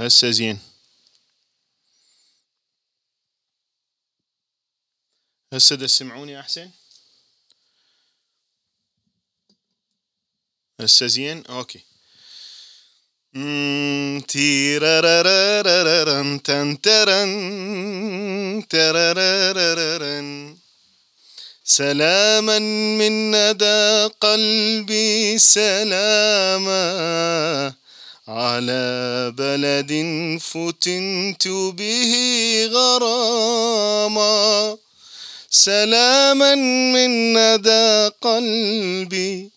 هسه زين. هسه تسمعوني أحسن؟ هسه زين؟ أوكي. تيرارارارارن تن ترن سلاما من ندى قلبي سلاما. على بلد فتنت به غراما. سلاما من ندى قلبي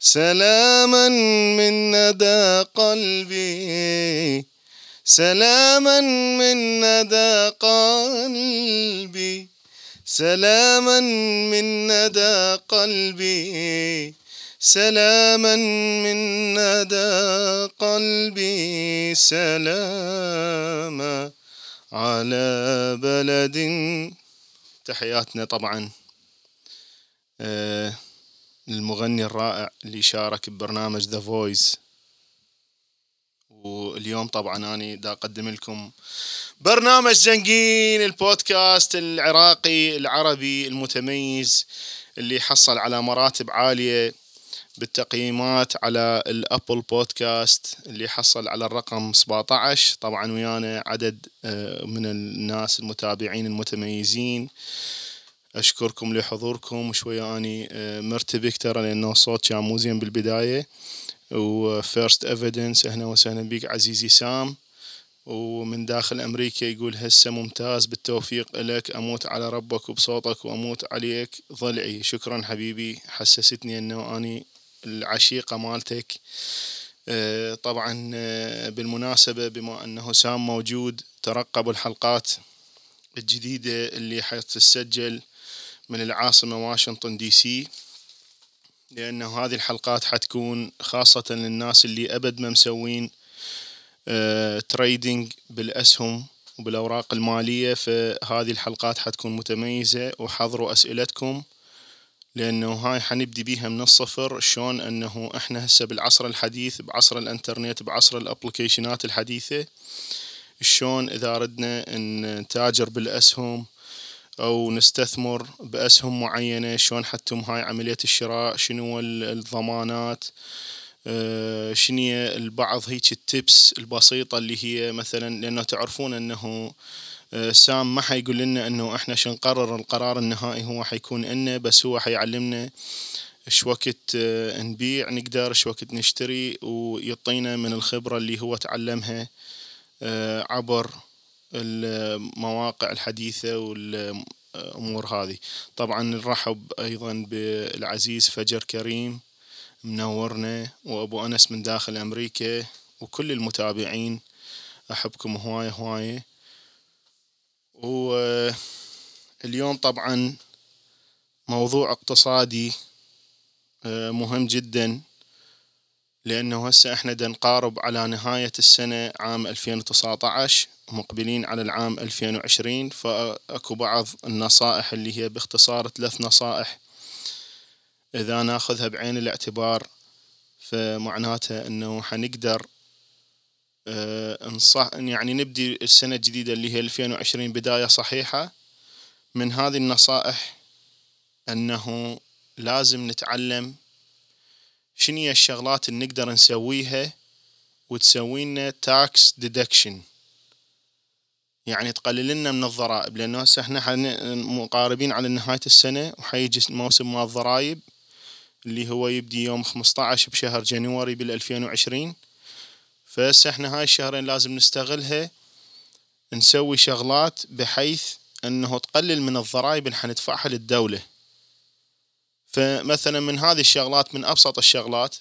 سلاما من ندى قلبي سلاما من ندى قلبي سلاما من ندى قلبي. سلاما من ندى قلبي سلاما على بلد. تحياتنا طبعا المغني الرائع اللي شارك ببرنامج The Voice واليوم طبعا أنا دا أقدم لكم برنامج زنقين البودكاست العراقي العربي المتميز اللي حصل على مراتب عالية. بالتقييمات على ال Apple Podcast اللي حصل على الرقم 17 طبعا ويانا عدد آه، من الناس المتابعين المتميزين. أشكركم لحضوركم شوية أني آه، مرتبك ترى لأنه الصوت كان مو زين بالبداية. و First Evidence أهلا وسهلا بك عزيزي سام. ومن داخل أمريكا يقول هسه ممتاز بالتوفيق لك. أموت على ربك وبصوتك وأموت عليك. ضلعي شكرا حبيبي. حسستني أنه أني العشيقة مالتك. آه، طبعا آه، بالمناسبة بما أنه سام موجود ترقبوا الحلقات الجديدة اللي حتسجل من العاصمة واشنطن دي سي لأنه هذه الحلقات حتكون خاصة للناس اللي أبد ما مسوين trading آه، بالأسهم وبالأوراق المالية. فهذه الحلقات حتكون متميزة وحضروا أسئلتكم. لأنه هاي حنبدي بيها من الصفر شلون أنه إحنا هسه بالعصر الحديث بعصر الإنترنت بعصر الأبليكيشنات الحديثة شلون إذا ردنا نتاجر بالأسهم أو نستثمر بأسهم معينة شلون حتم هاي عملية الشراء شنو الضمانات آه، شنو البعض هيك التبس البسيطة اللي هي مثلا لأنه تعرفون آه، سام ما حيقول لنا إنه إحنا شنقرر القرار النهائي هو حيكون لنا بس هو حيعلمنا إيش وقت آه، نبيع نقدر إيش وقت نشتري ويعطينا من الخبرة اللي هو تعلمها عبر المواقع الحديثة والأمور هذه. طبعا نرحب أيضا بالعزيز فجر كريم منورنا وأبو أنس من داخل أمريكا وكل المتابعين أحبكم هواية هواية واليوم طبعا موضوع اقتصادي آه، مهم جدا لأنه هسه إحنا نقارب على نهاية السنة عام 2019 مقبلين على العام 2020 فأكو بعض النصائح اللي هي باختصار ثلاث نصائح. إذا ناخذها بعين الاعتبار فمعناتها أنه حنقدر آه، نصح يعني نبدي السنة الجديدة اللي هي 2020 بداية صحيحة. من هذه النصائح أنه لازم نتعلم شنو هي الشغلات اللي نقدر نسويها وتسوي لنا tax deduction يعني تقلل لنا من الضرائب لأنه هسه إحنا مقاربين على نهاية السنة وحيجي موسم مال الضرايب اللي هو يبدي يوم 15 بشهر جانوري بال 2020 فهسه إحنا هاي الشهرين لازم نستغلها نسوي شغلات بحيث انه تقلل من الضرائب اللي حندفعها للدولة. فمثلا من هذه الشغلات من أبسط الشغلات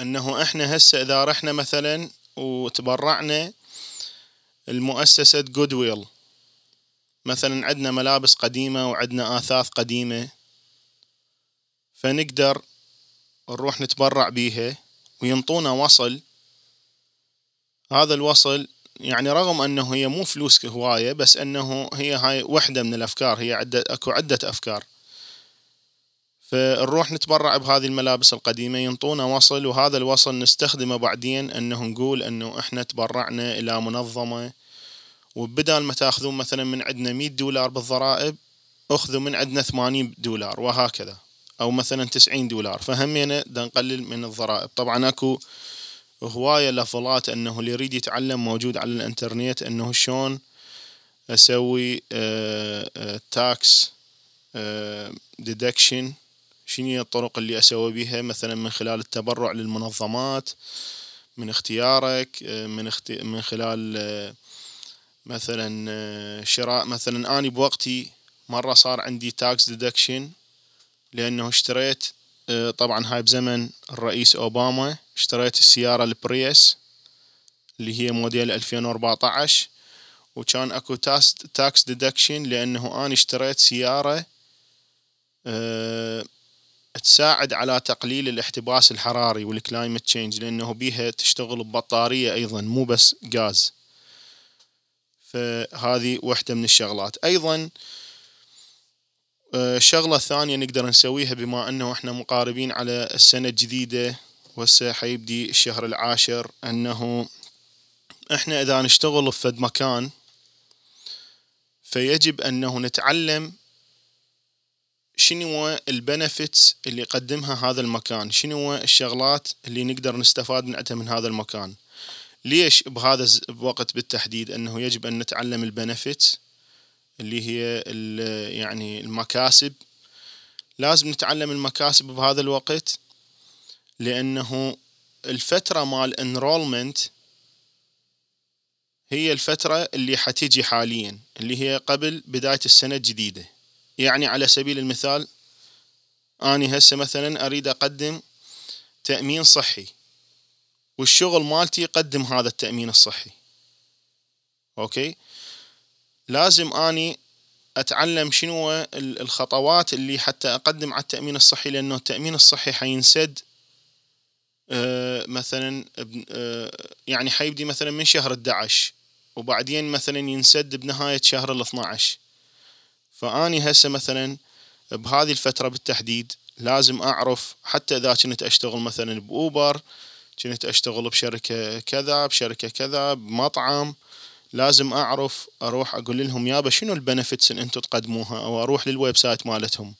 انه إحنا هسه اذا رحنا مثلا وتبرعنا المؤسسة جودويل مثلا عندنا ملابس قديمة وعندنا آثاث قديمة فنقدر نروح نتبرع بيها. وينطونا وصل. هذا الوصل يعني رغم أنه هي مو فلوس هواية بس أنه هي هاي وحدة من الأفكار هي عدة أكو عدة أفكار. فنروح نتبرع بهذه الملابس القديمة ينطونا وصل وهذا الوصل نستخدمه بعدين أنه نقول أنه إحنا تبرعنا إلى منظمة. وبدال ما تأخذون مثلا من عندنا 100 دولار بالضرائب أخذوا من عندنا 80 دولار وهكذا. أو مثلا 90 دولار فهمينة دا نقلل من الضرائب. طبعا أكو هواية لفتات أنه اللي يريد يتعلم موجود على الإنترنت أنه شلون أسوي tax deduction شنو هي الطرق اللي أسوي بها مثلا من خلال التبرع للمنظمات من اختيارك من اخت... من خلال مثلا شراء. مثلا اني بوقتي مرة صار عندي tax deduction لأنه اشتريت طبعا هاي بزمن الرئيس أوباما اشتريت السيارة ال Prius اللي هي موديل 2014 وكان أكو tax deduction لأنه أنا اشتريت سيارة أه تساعد على تقليل الاحتباس الحراري وال climate change لأنه بيها تشتغل ببطارية أيضا مو بس غاز. فهذه واحدة من الشغلات. أيضا الشغلة الثانية نقدر نسويها بما أنه إحنا مقاربين على السنة الجديدة وهسه حيبدي الشهر العاشر أنه إحنا إذا نشتغل في مكان فيجب أنه نتعلم شنو البنفتس اللي يقدمها هذا المكان شنو الشغلات اللي نقدر نستفاد من من هذا المكان. ليش بهذا الوقت بالتحديد أنه يجب أن نتعلم البنفتس اللي هي يعني المكاسب. لازم نتعلم المكاسب بهذا الوقت لأنه الفترة مال انرولمنت هي الفترة اللي حتيجي حاليا اللي هي قبل بداية السنة الجديدة. يعني على سبيل المثال أني هسه مثلا أريد أقدم تأمين صحي والشغل مالتي يقدم هذا التأمين الصحي. أوكي؟ لازم أني أتعلم شنو الخطوات اللي حتى أقدم على التأمين الصحي لأنه التأمين الصحي حينسد أه مثلا أه يعني حيبدي مثلا من شهر 11 وبعدين مثلا ينسد بنهاية شهر ال 12 فأني هسه مثلا بهذه الفترة بالتحديد لازم أعرف حتى إذا كنت أشتغل مثلا بأوبر كنت أشتغل بشركة كذا بشركة كذا بمطعم لازم أعرف أروح أقول لهم يابا شنو ال benefits اللي أنتم تقدموها؟ أو أروح لل website مالتهم.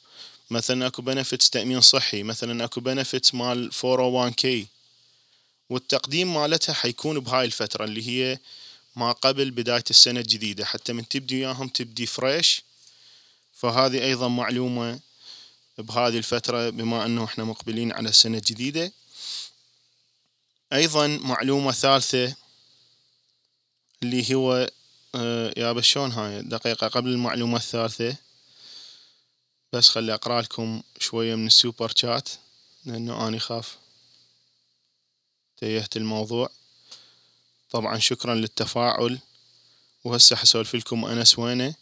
مثلا أكو benefits تأمين صحي مثلا أكو benefits مال 401k والتقديم مالتها حيكون بهاي الفترة اللي هي ما قبل بداية السنة الجديدة. حتى من تبدي وياهم تبدي فريش فهذه أيضا معلومة بهذه الفترة بما أنه إحنا مقبلين على السنة الجديدة. أيضا معلومة ثالثة اللي هو آه يا شلون هاي؟ دقيقة قبل المعلومة الثالثة. بس خلي أقرأ لكم شوية من السوبر شات لأنه أني خاف تيهت الموضوع. طبعا شكرا للتفاعل. وهسه حسولف لكم أنس وينه.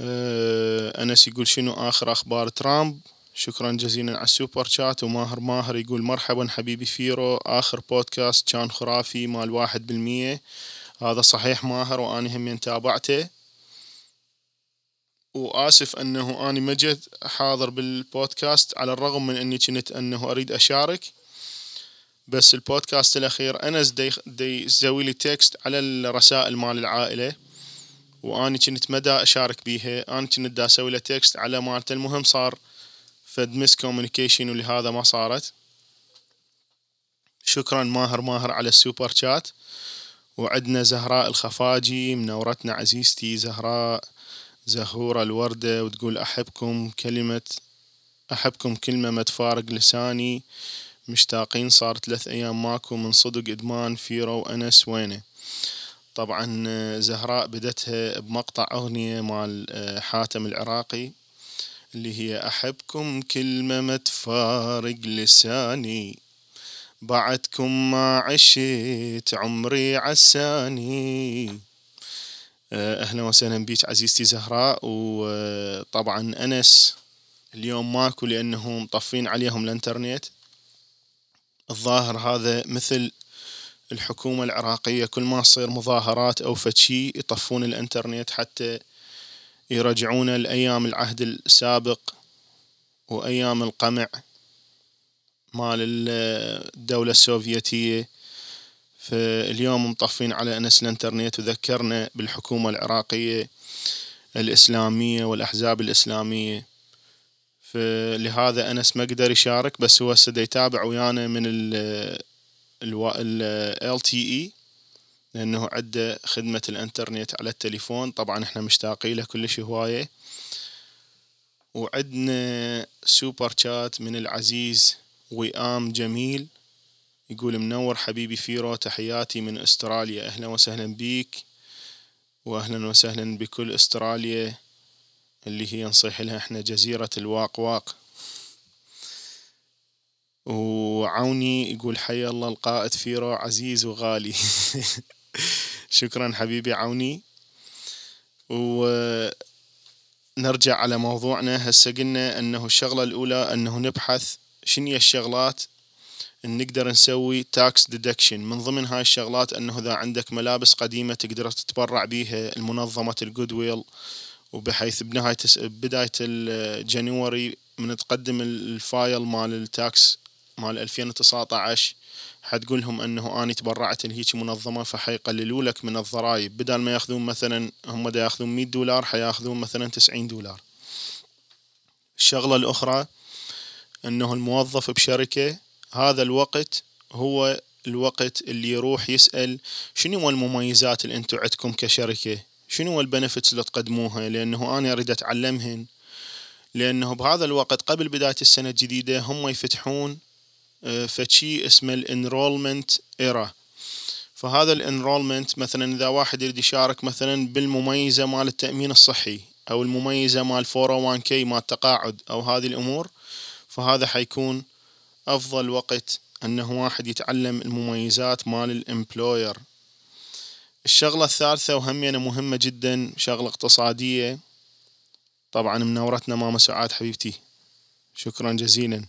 أه أنس يقول شنو آخر أخبار ترامب؟ شكرا جزيلا على ال Super Chat. وماهر ماهر يقول مرحبا حبيبي فيرو. آخر بودكاست كان خرافي مال واحد بالمية. هذا صحيح ماهر وأنا هم تابعته وآسف أنه أنا ما جنت حاضر بالبودكاست على الرغم من أني كنت أنه أريد أشارك. بس البودكاست الأخير أنس دا, دا يسوي لي text على الرسائل مال العائلة. وأني كنت ما دا أشارك بيها. أنا كنت دا أسوي له text على مالته. المهم صار فد miscommunication ولهذا ما صارت. شكرا ماهر ماهر على ال Super Chat. وعدنا زهراء الخفاجي منورتنا عزيزتي زهراء زهورة الوردة وتقول أحبكم كلمة أحبكم كلمة ما تفارق لساني. مشتاقين صار ثلاث أيام ماكو من صدق إدمان فيرو وأنس وينه. طبعا زهراء بدتها بمقطع أغنية مال حاتم العراقي اللي هي أحبكم كلمة ما تفارق لساني. بعدكم ما عشت عمري عساني. أهلا وسهلا بيك عزيزتي زهراء. وطبعا أنس اليوم ماكو لأنه مطفين عليهم الإنترنت. الظاهر هذا مثل الحكومة العراقية كل ما تصير مظاهرات أو فشي يطفون الإنترنت حتى يرجعون لأيام العهد السابق وأيام القمع. مال الدولة السوفيتية. فاليوم مطفين على أنس الانترنت وذكرنا بالحكومة العراقية الإسلامية والأحزاب الإسلامية. فلهذا أنس ما قدر يشارك بس هو هسه يتابع ويانا من ال ال LTE لأنه عنده خدمة الإنترنت على التليفون. طبعا إحنا مشتاقين له كلش هواية. وعندنا Super Chat من العزيز وئام جميل يقول منور حبيبي فيرو تحياتي من استراليا. أهلا وسهلا بيك واهلا وسهلا بكل استراليا اللي هي نصيح لها إحنا جزيرة الواق واق. وعوني يقول حيا الله القائد فيرو عزيز وغالي. شكرا حبيبي عوني. ونرجع على موضوعنا. هسه قلنا أنه الشغلة الأولى أنه نبحث شنو الشغلات نقدر نسوي tax deduction من ضمن هاي الشغلات أنه إذا عندك ملابس قديمة تقدر تتبرع بيها لمنظمة ال Goodwill وبحيث بنهاية بداية ال January من تقدم ال file مال ال tax مال 2019 حتقول لهم أنه أني تبرعت لهيك منظمة فحيقللوا لك من الضرائب. بدل ما ياخذون مثلا هم دا ياخذون 100 دولار حياخذون مثلا 90 دولار. الشغلة الأخرى أنه الموظف بشركة هذا الوقت هو الوقت اللي يروح يسأل شنو المميزات اللي أنتم عندكم كشركة؟ شنو البنفتس اللي تقدموها؟ لأنه أنا أريد أتعلمهن. لأنه بهذا الوقت قبل بداية السنة الجديدة هم يفتحون آه، فشي اسمه الإنرولمنت إيرا. فهذا الإنرولمنت مثلا إذا واحد يريد يشارك مثلا بالمميزة مال التأمين الصحي أو المميزة مال 401k مال التقاعد أو هذه الأمور فهذا حيكون أفضل وقت أنه واحد يتعلم المميزات مال ال employer. الشغلة الثالثة وهمينة مهمة جدا شغلة اقتصادية. طبعا منورتنا ماما سعاد حبيبتي. شكرا جزيلا.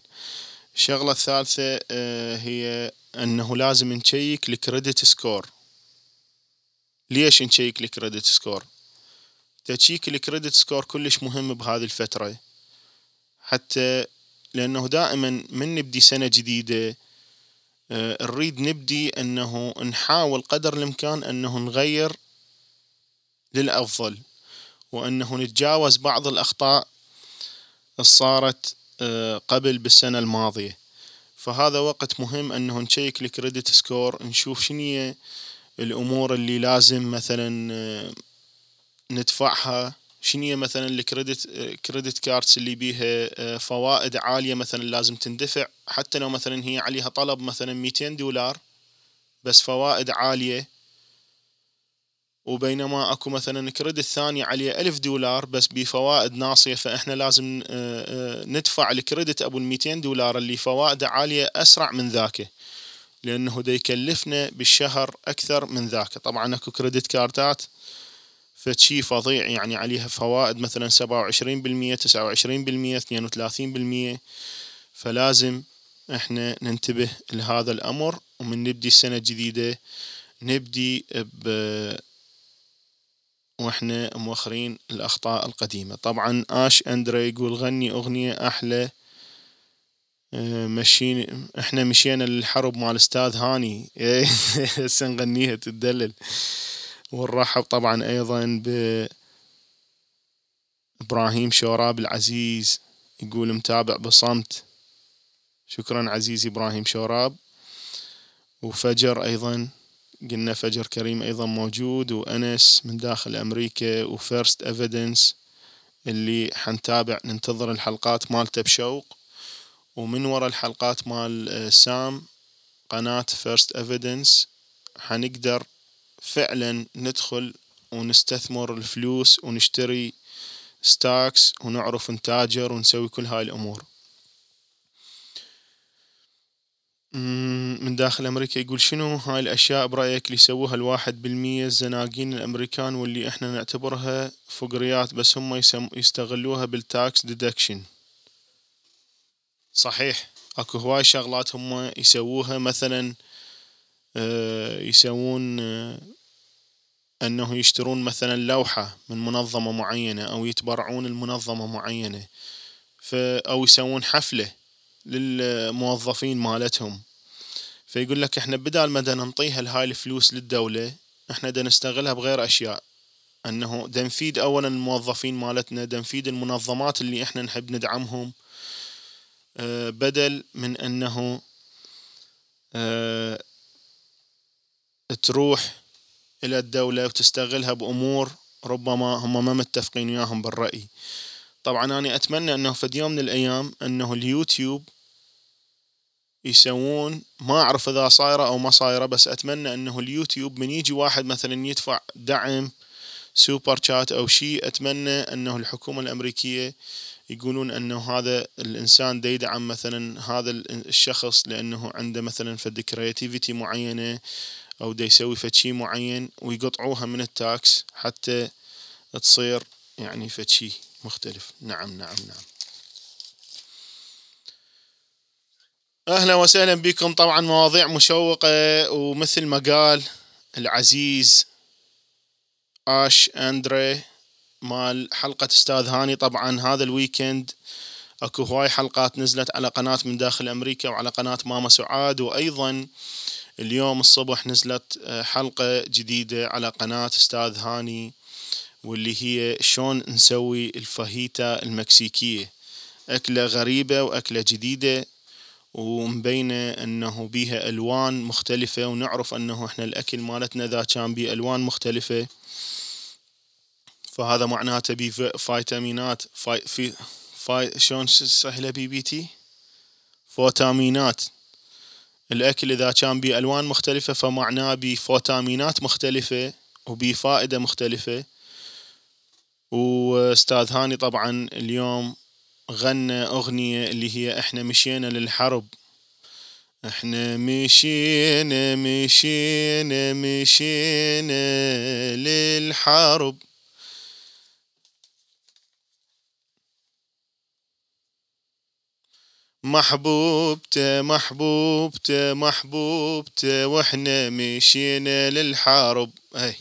الشغلة الثالثة آه، هي أنه لازم نشيك ال credit score. ليش نشيك ال credit score؟ تشيك ال credit score كلش مهم بهذه الفترة. حتى لأنه دائما من نبدي سنة جديدة آه، نريد نبدي أنه نحاول قدر الإمكان أنه نغير للأفضل وأنه نتجاوز بعض الأخطاء الصارت آه، قبل بالسنة الماضية. فهذا وقت مهم أنه نشيك ال credit score نشوف شنية الأمور اللي لازم مثلا آه، ندفعها. شنية مثلا ال credit credit cards اللي بيها آه، فوائد عالية مثلا لازم تندفع؟ حتى لو مثلا هي عليها طلب مثلا 200 دولار بس فوائد عالية وبينما أكو مثلا credit ثاني عليه ألف دولار بس بفوائد ناصية فإحنا لازم آه، آه، ندفع ال credit أبو الميتين دولار اللي فوائده عالية أسرع من ذاك لأنه دا يكلفنا بالشهر أكثر من ذاك طبعا أكو كريدت كارتات فشي فظيع يعني عليها فوائد مثلا سبعة وعشرين بالمية تسعة وعشرين بالمية اثنين وثلاثين بالمية. فلازم إحنا ننتبه لهذا الأمر ومن نبدي السنة الجديدة نبدي ب وإحنا موخرين الأخطاء القديمة. طبعا آش أندري يقول غني أغنية أحلى آه، مشين إحنا مشينا للحرب مع الأستاذ هاني. هسه نغنيها تدلل. ونرحب طبعا أيضا ب إبراهيم شوراب العزيز يقول متابع بصمت. شكرا عزيزي إبراهيم شوراب. وفجر أيضا قلنا فجر كريم أيضا موجود وأنس من داخل أمريكا و First Evidence اللي حنتابع ننتظر الحلقات مالته بشوق ومن وراء الحلقات مال آه، سام قناة First Evidence حنقدر فعلا ندخل ونستثمر الفلوس ونشتري stocks ونعرف نتاجر ونسوي كل هاي الأمور. من داخل أمريكا يقول شنو هاي الأشياء برأيك اللي يسووها الواحد بالمية الزناگين الأمريكان واللي إحنا نعتبرها فقريات بس هم يستغلوها بال tax deduction صحيح. أكو هواي شغلات هم يسووها مثلا يسوون آه، أنه يشترون مثلا لوحة من منظمة معينة أو يتبرعون لمنظمة معينة أو يسوون حفلة للموظفين مالتهم. فيقول لك إحنا بدال ما ننطيها هاي الفلوس للدولة إحنا دا نستغلها بغير أشياء. أنه دا نفيد اولا الموظفين مالتنا دا نفيد المنظمات اللي إحنا نحب ندعمهم. أه بدل من أنه تروح إلى الدولة وتستغلها بأمور ربما هم ما متفقين وياهم بالرأي. طبعا أنا أتمنى إنه في يوم من الأيام إنه اليوتيوب يسوون ما أعرف إذا صايرة أو ما صايرة بس أتمنى إنه اليوتيوب من يجي واحد مثلا يدفع دعم super chat أو شيء أتمنى إنه الحكومة الأمريكية يقولون إنه هذا الإنسان دا يدعم مثلا هذا الشخص لأنه عنده مثلا فد creativity معينة أو دا يسوي فد شيء معين ويقطعوها من ال tax حتى تصير يعني فد شيء مختلف. نعم نعم نعم. أهلا وسهلا بكم. طبعا مواضيع مشوقة ومثل ما قال العزيز آش أندري مال حلقة أستاذ هاني. طبعا هذا ال weekend أكو هواي حلقات نزلت على قناة من داخل أمريكا وعلى قناة ماما سعاد وأيضا اليوم الصبح نزلت آه، حلقة جديدة على قناة أستاذ هاني واللي هي شلون نسوي الفاهيتا المكسيكية. أكلة غريبة وأكلة جديدة ومبينة أنه بيها ألوان مختلفة ونعرف أنه إحنا الأكل مالتنا إذا كان بيه ألوان مختلفة. فهذا معناته بيه فيتامينات في في في شلون سهلة بي بي تي؟ فوتامينات. الأكل إذا كان بيه الوان مختلفة فمعناه بيه فوتامينات مختلفة وبيه فائدة مختلفة. وأستاذ هاني طبعا اليوم غنى أغنية اللي هي إحنا مشينا للحرب. إحنا مشينا مشينا مشينا للحرب. محبوبته محبوبته محبوبته وإحنا مشينا للحرب هاي.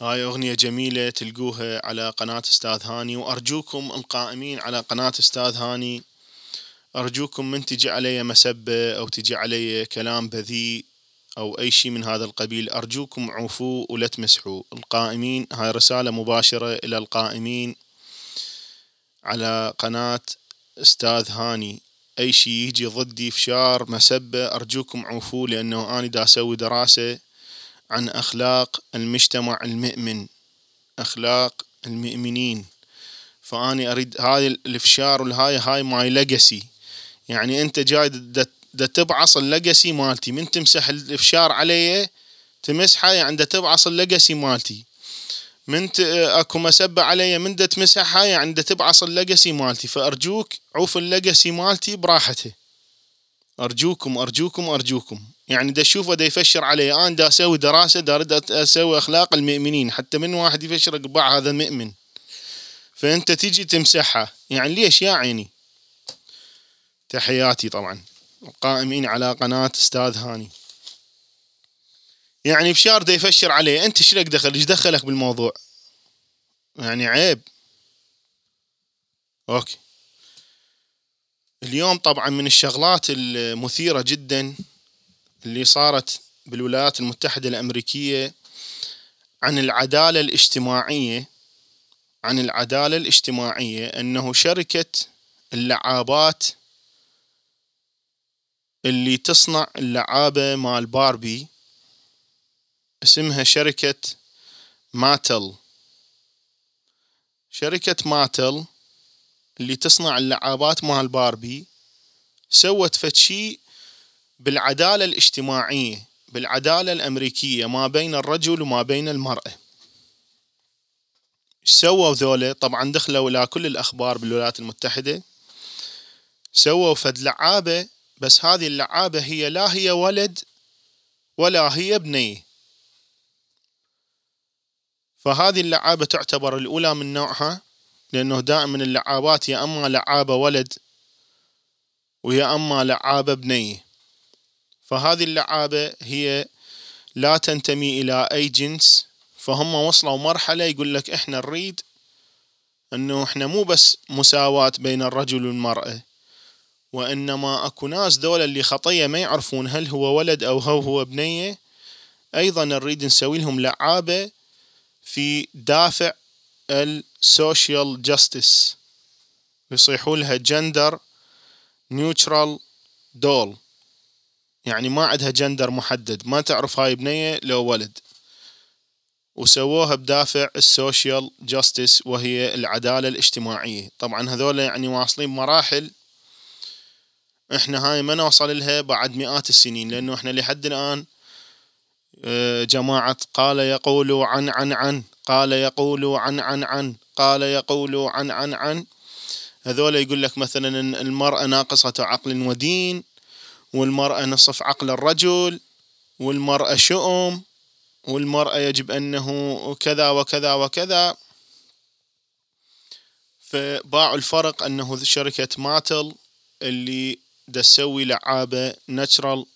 هاي أغنية جميلة تلقوها على قناة أستاذ هاني وأرجوكم القائمين على قناة أستاذ هاني أرجوكم من تجي علي مسبة أو تجي علي كلام بذيء أو أي شيء من هذا القبيل أرجوكم عوفوا ولا تمسحوا. القائمين هاي رسالة مباشرة إلى القائمين على قناة أستاذ هاني أي شيء يجي ضدي فشار مسبة أرجوكم عوفوا لأنه أنا دا أسوي دراسة عن أخلاق المجتمع المؤمن أخلاق المؤمنين. فأني أريد هاي الإفشار والهاي هاي my legacy يعني أنت جاي دا تبعص ال legacy مالتي. من تمسح الإفشار علي تمسحه يعني دا تبعص ال legacy مالتي. من اكو مسبة علي من دا تمسحها يعني دا تبعص ال legacy مالتي فأرجوك عوف ال legacy مالتي براحته. أرجوكم أرجوكم أرجوكم. يعني دا اشوفه دا يفشر علي أنا دا أسوي دراسة دا أسوي أخلاق المؤمنين حتى من واحد يفشر قبع هذا مؤمن فأنت تيجي تمسحها يعني ليش يا عيني؟ تحياتي طبعا. القائمين على قناة أستاذ هاني. يعني بشار دا يفشر عليه. أنت شلك دخل؟ إيش دخلك بالموضوع؟ يعني عيب. أوكي. اليوم طبعا من الشغلات المثيرة جدا اللي صارت بالولايات المتحدة الأمريكية عن العدالة الاجتماعية عن العدالة الاجتماعية أنه شركة اللعابات اللي تصنع اللعابة مال باربي اسمها شركة ماتل. شركة ماتل اللي تصنع اللعابات مال باربي سوت فتشي بالعدالة الاجتماعية بالعدالة الأمريكية ما بين الرجل وما بين المرأة. سووا ذولا؟ طبعا دخلوا إلى كل الأخبار بالولايات المتحدة. سووا فد لعابة بس هذه اللعابة هي لا هي ولد ولا هي بنية فهذه اللعابة تعتبر الأولى من نوعها لأنه دائما اللعابات يا أما لعابة ولد ويا أما لعابة بنية فهذه اللعابة هي لا تنتمي إلى أي جنس. فهم وصلوا مرحلة يقول لك إحنا نريد أنه إحنا مو بس مساواة بين الرجل والمرأة وإنما أكو ناس دولة اللي خطية ما يعرفون هل هو ولد أو هو هو بنية أيضا نريد نسوي لهم لعابة في دافع ال social justice يصيحوا لها gender neutral دول يعني ما عندها جندر محدد. ما تعرف هاي بنية لو ولد. وسووها بدافع ال social justice وهي العدالة الاجتماعية. طبعا هذول يعني واصلين مراحل إحنا هاي ما نوصل لها بعد مئات السنين لأنه إحنا لحد الآن جماعة قال يقول عن عن عن قال يقول عن عن عن قال يقول عن عن عن. هذول يقول لك مثلا المرأة ناقصة عقل ودين والمرأة نصف عقل الرجل والمرأة شؤم والمرأة يجب أنه كذا وكذا وكذا. فباوعوا الفرق أنه شركة ماتل اللي تسوي لعابة natural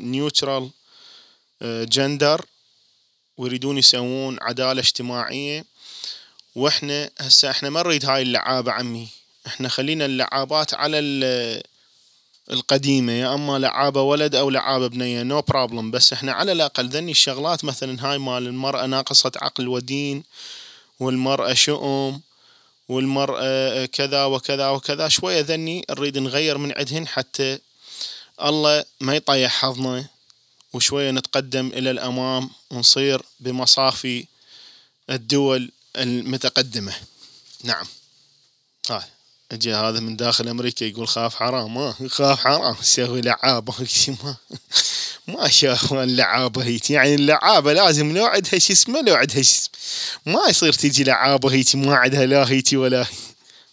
neutral gender ويريدون يسوون عدالة اجتماعية. وإحنا هسه إحنا ما نريد هاي اللعابة عمي. إحنا خلينا اللعابات على القديمة يا أما لعابة ولد أو لعابة بنية no no problem بس إحنا على الأقل ذني الشغلات مثلا هاي مال المرأة ناقصة عقل ودين والمرأة شؤم والمرأة كذا وكذا وكذا. شوية ذني نريد نغير من عدهن حتى الله ما يطيح حظنا. وشوية نتقدم إلى الأمام ونصير بمصافي الدول المتقدمة. نعم. هاي اجى هذا من داخل أمريكا يقول خاف حرام. ما خاف حرام. يسوي لعابة. ما ما شاف اللعابة هيك. يعني اللعابة لازم لو عندها شو اسمه لو عندها شو اسمه. ما يصير تجي لعابة هيك ما عندها لا هيك ولا.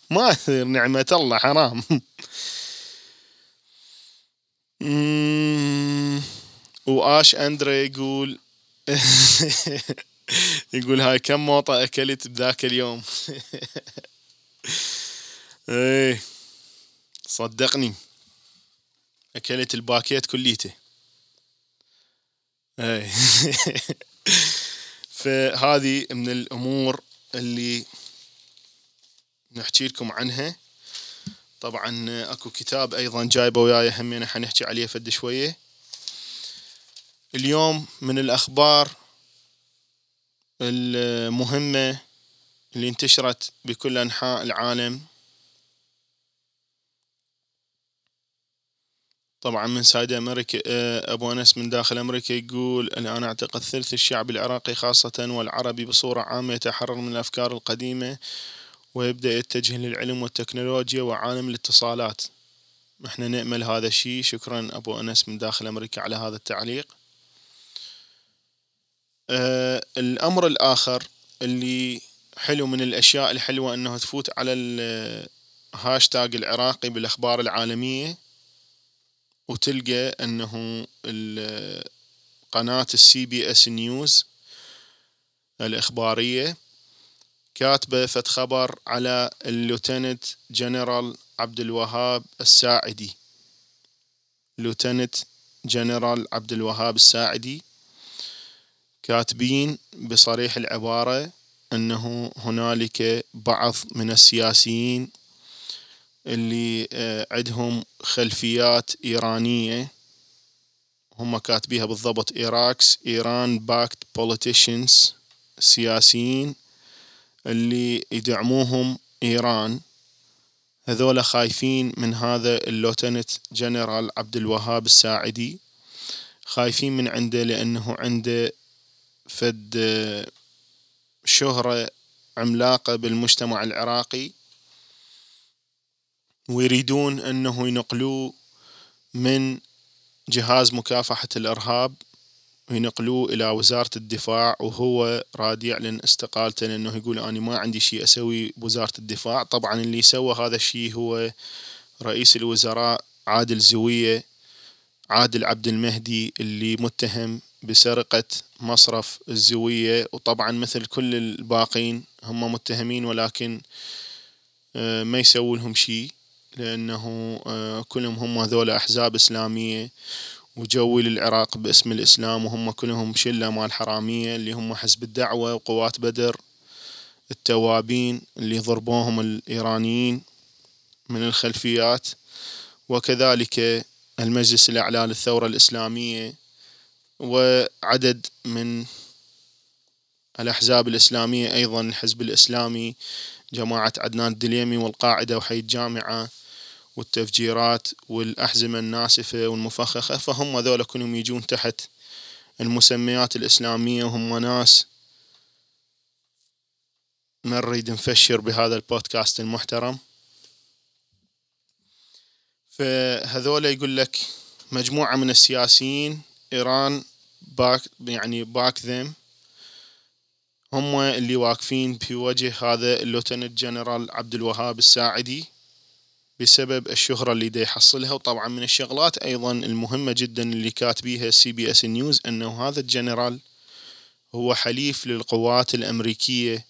ما يصير نعمة الله حرام. وآش أندري يقول يقول هاي كم موطة اكلت بذاك اليوم؟ إيه. صدقني. أكلت الباكيت كليته. إيه. فهذه من الأمور اللي نحكي لكم عنها. طبعا أكو كتاب أيضا جايبه وياي همين حنحكي عليه فد شوية. اليوم من الأخبار المهمة اللي انتشرت بكل أنحاء العالم. طبعا من سايد أمريكا آه، أبو أنس من داخل أمريكا يقول الآن أعتقد ثلث الشعب العراقي خاصة والعربي بصورة عامة يتحرر من الأفكار القديمة ويبدأ يتجه للعلم والتكنولوجيا وعالم الاتصالات. إحنا نأمل هذا الشيء. شكرا أبو أنس من داخل أمريكا على هذا التعليق. أه الأمر الآخر اللي حلو من الأشياء الحلوة أنه تفوت على الهاشتاج العراقي بالأخبار العالمية وتلقى إنه قناة ال CBS News الإخبارية كاتبة فد خبر على ال lieutenant general عبد الوهاب الساعدي. lieutenant general عبد الوهاب الساعدي كاتبين بصريح العبارة أنه هنالك بعض من السياسيين اللي آه، عندهم خلفيات إيرانية. هم كاتبيها بالضبط Iraq's Iran-backed politicians سياسيين اللي يدعموهم إيران. هذولا خايفين من هذا ال lieutenant general عبد الوهاب الساعدي. خايفين من عنده لأنه عنده فد شهرة عملاقة بالمجتمع العراقي ويريدون أنه ينقلوه من جهاز مكافحة الإرهاب وينقلوه إلى وزارة الدفاع وهو راد يعلن استقالته لأنه يقول أنا ما عندي شيء أسوي بوزارة الدفاع. طبعا اللي سوى هذا الشيء هو رئيس الوزراء عادل زوية عادل عبد المهدي اللي متهم بسرقة مصرف الزوية وطبعا مثل كل الباقين هم متهمين ولكن آه، ما يسووا لهم شيء لأنه آه، كلهم هم هذول أحزاب إسلامية وجوي للعراق باسم الإسلام وهم كلهم شلة مال حرامية اللي هم حزب الدعوة وقوات بدر التوابين اللي ضربوهم الإيرانيين من الخلفيات وكذلك المجلس الأعلى للثورة الإسلامية. وعدد من الأحزاب الإسلامية أيضا الحزب الإسلامي جماعة عدنان الدليمي والقاعدة وحي الجامعة والتفجيرات والأحزمة الناسفة والمفخخة فهم ذولا كلهم يجون تحت المسميات الإسلامية وهم ناس ما نريد نفشر بهذا البودكاست المحترم. فهذول يقول لك مجموعة من السياسيين Iran back يعني back them هم اللي واقفين في وجه هذا ال lieutenant general عبد الوهاب الساعدي بسبب الشهرة اللي دا يحصلها. وطبعا من الشغلات أيضا المهمة جدا اللي كاتبيها CBS News أنه هذا الجنرال هو حليف للقوات الأمريكية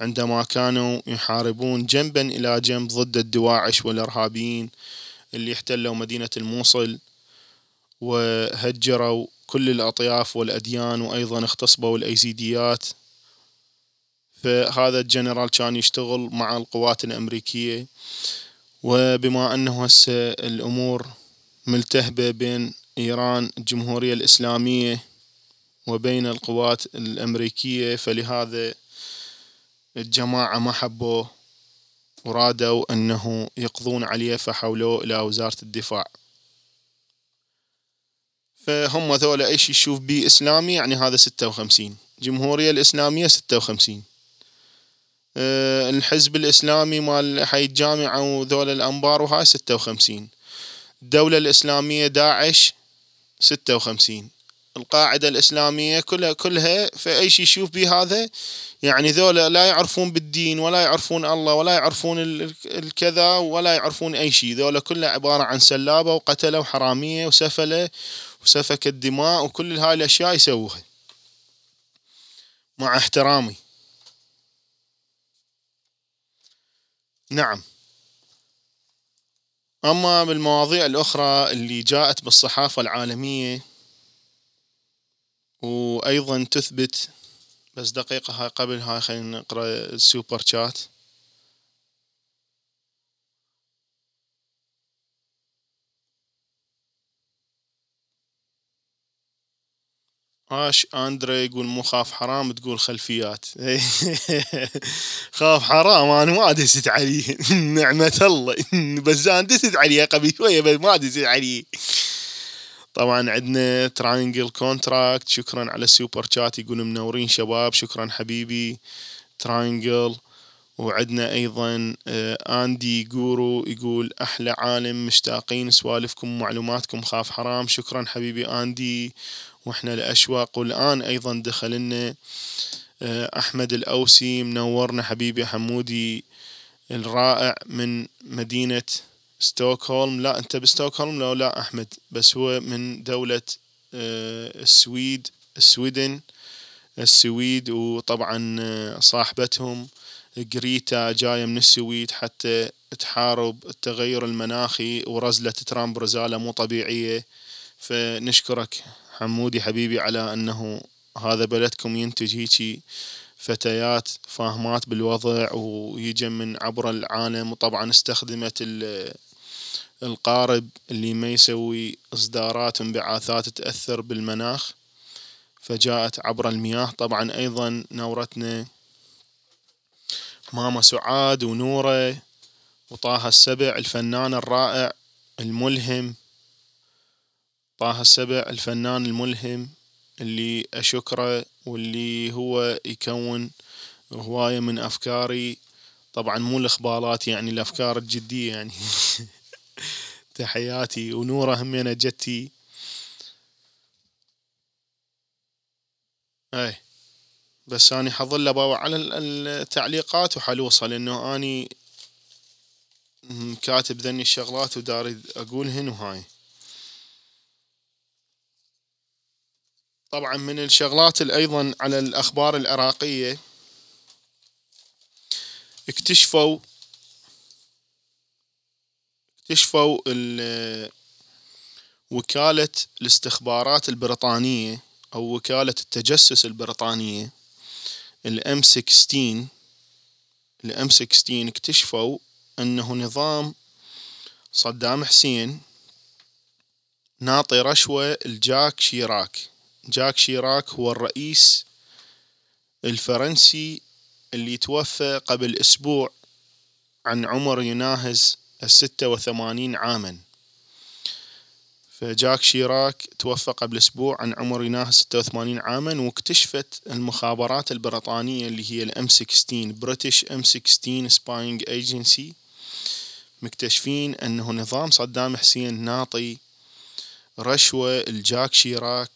عندما كانوا يحاربون جنبا إلى جنب ضد الدواعش والإرهابيين اللي احتلوا مدينة الموصل. وهجروا كل الأطياف والأديان وأيضا اغتصبوا الأيزيديات. فهذا الجنرال كان يشتغل مع القوات الأمريكية. وبما أنه هسه الأمور ملتهبة بين إيران الجمهورية الإسلامية وبين القوات الأمريكية فلهذا الجماعة ما حبوه ورادوا أنه يقضون عليه فحولوه إلى وزارة الدفاع. فهم ذولا شيء يشوف بيه إسلامي؟ يعني هذا ستة وخمسين. جمهورية ستة وخمسين. أه الحزب الإسلامي مال حي الجامعة وذول الأنبار وهاي ستة وخمسين. الدولة الإسلامية داعش ستة وخمسين. القاعدة الإسلامية كلها كلها فأي شيء يشوف به هذا؟ يعني ذولا لا يعرفون بالدين ولا يعرفون الله ولا يعرفون الكذا ولا يعرفون أي شيء. ذولا كلها عبارة عن سلابة وقتلة وحرامية وسفلة وسفك الدماء وكل هاي الأشياء يسووها. مع احترامي. نعم. أما بالمواضيع الأخرى اللي جاءت بالصحافة العالمية وأيضا تثبت بس دقيقة هاي قبل هاي خلينا نقرأ السوبر شات. اش أندري يقول مو خاف حرام تقول خلفيات. خاف حرام أنا ما دست عليه نعمة الله. بس أنا دست عليه قبل شوية بس ما دست عليه طبعا عندنا Triangle Contract شكرا على ال super chat يقول منورين شباب شكرا حبيبي. Triangle وعندنا أيضا Andy Guru يقول أحلى عالم مشتاقين سوالفكم ومعلوماتكم خاف حرام. شكرا حبيبي Andy وإحنا الأشواق والان أيضا دخل لنا أحمد الأوسي منورنا حبيبي حمودي الرائع من مدينة ستوكهولم. لا أنت بستوكهولم؟ لا لا أحمد. بس هو من دولة السويد السويدن السويد وطبعا صاحبتهم. جريتا جاية من السويد حتى تحارب التغير المناخي ورزلة ترامب رزالة مو طبيعية. فنشكرك. حمودي حبيبي على أنه هذا بلدكم ينتج هيجي فتيات فاهمات بالوضع ويجي من عبر العالم وطبعا استخدمت القارب اللي ما يسوي إصدارات وانبعاثات تأثر بالمناخ فجاءت عبر المياه. طبعا أيضا نورتنا ماما سعاد ونورة وطه السبع الفنان الرائع الملهم طه السبع الفنان الملهم اللي أشكره واللي هو يكون هواية من أفكاري. طبعا مو الإخبارات يعني الأفكار الجدية يعني. تحياتي ونورة همينة جتي. اي بس اني حظل اباوع على التعليقات وحلوصها لأنه أني كاتب ذني الشغلات وداري أقولهن وهاي. طبعا من الشغلات أيضا على الأخبار العراقية اكتشفوا اكتشفوا وكالة الاستخبارات البريطانية أو وكالة التجسس البريطانية الام 16 ال MI6 اكتشفوا أنه نظام صدام حسين ناطي رشوة لجاك شيراك. جاك شيراك هو الرئيس الفرنسي اللي توفى قبل أسبوع عن عمر يناهز الستة وثمانين عاما. فجاك شيراك توفى قبل أسبوع عن عمر يناهز ستة وثمانين عاما واكتشفت المخابرات البريطانية اللي هي ال MI6 British MI6 spying agency مكتشفين أنه نظام صدام حسين ناطي رشوة لجاك شيراك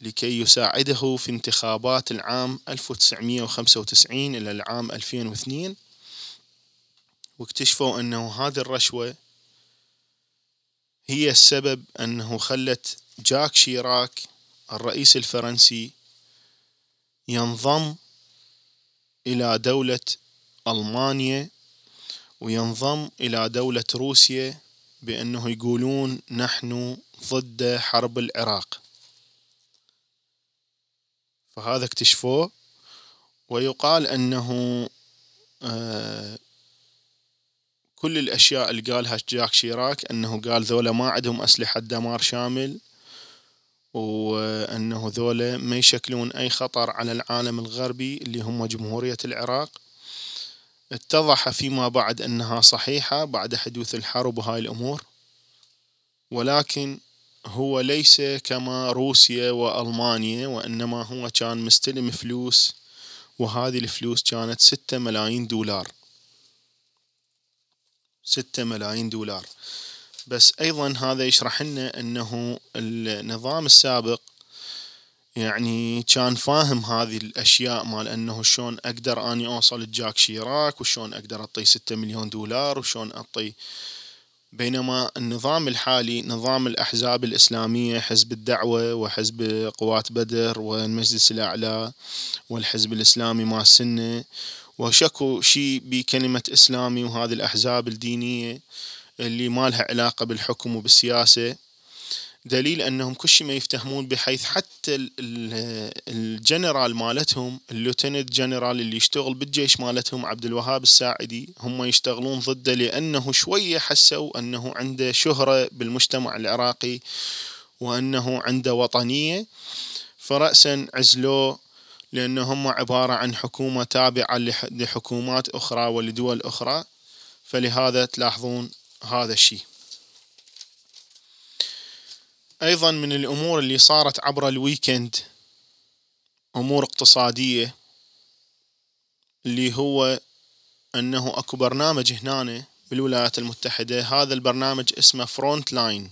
لكي يساعده في انتخابات العام 1995 إلى العام 2002 واكتشفوا أنه هذه الرشوة هي السبب أنه خلت جاك شيراك الرئيس الفرنسي ينضم إلى دولة ألمانيا وينضم إلى دولة روسيا بأنه يقولون نحن ضد حرب العراق. فهذا اكتشفوه. ويقال أنه آه، كل الأشياء اللي قالها جاك شيراك أنه قال ذولا ما عندهم أسلحة دمار شامل وأنه ذولا ما يشكلون أي خطر على العالم الغربي اللي هم جمهورية العراق. اتضح فيما بعد أنها صحيحة بعد حدوث الحرب وهاي الأمور. ولكن هو ليس كما روسيا وألمانيا وإنما هو كان مستلم فلوس وهذه الفلوس كانت ستة ملايين دولار. ستة ملايين دولار. بس أيضا هذا يشرح لنا أنه النظام السابق يعني كان فاهم هذه الأشياء مال أنه شلون أقدر أني أوصل لجاك شيراك وشلون أقدر أعطيه ستة مليون دولار وشلون أعطي بينما النظام الحالي نظام الأحزاب الإسلامية حزب الدعوة وحزب قوات بدر والمجلس الأعلى والحزب الإسلامي مع السنة وشكوا شيء بكلمة إسلامي وهذه الأحزاب الدينية اللي ما لها علاقة بالحكم وبالسياسة. دليل أنهم كل شيء ما يفتهمون بحيث حتى الجنرال مالتهم ال lieutenant general اللي يشتغل بالجيش مالتهم عبد الوهاب الساعدي هم يشتغلون ضده لأنه شوية حسوا أنه عنده شهرة بالمجتمع العراقي وأنه عنده وطنية. فراسا عزلوه لأنه هم عبارة عن حكومة تابعة لحكومات أخرى ولدول أخرى. فلهذا تلاحظون هذا الشيء. أيضا من الأمور اللي صارت عبر الويكند أمور اقتصادية اللي هو أنه أكو برنامج هنا بالولايات المتحدة هذا البرنامج اسمه Frontline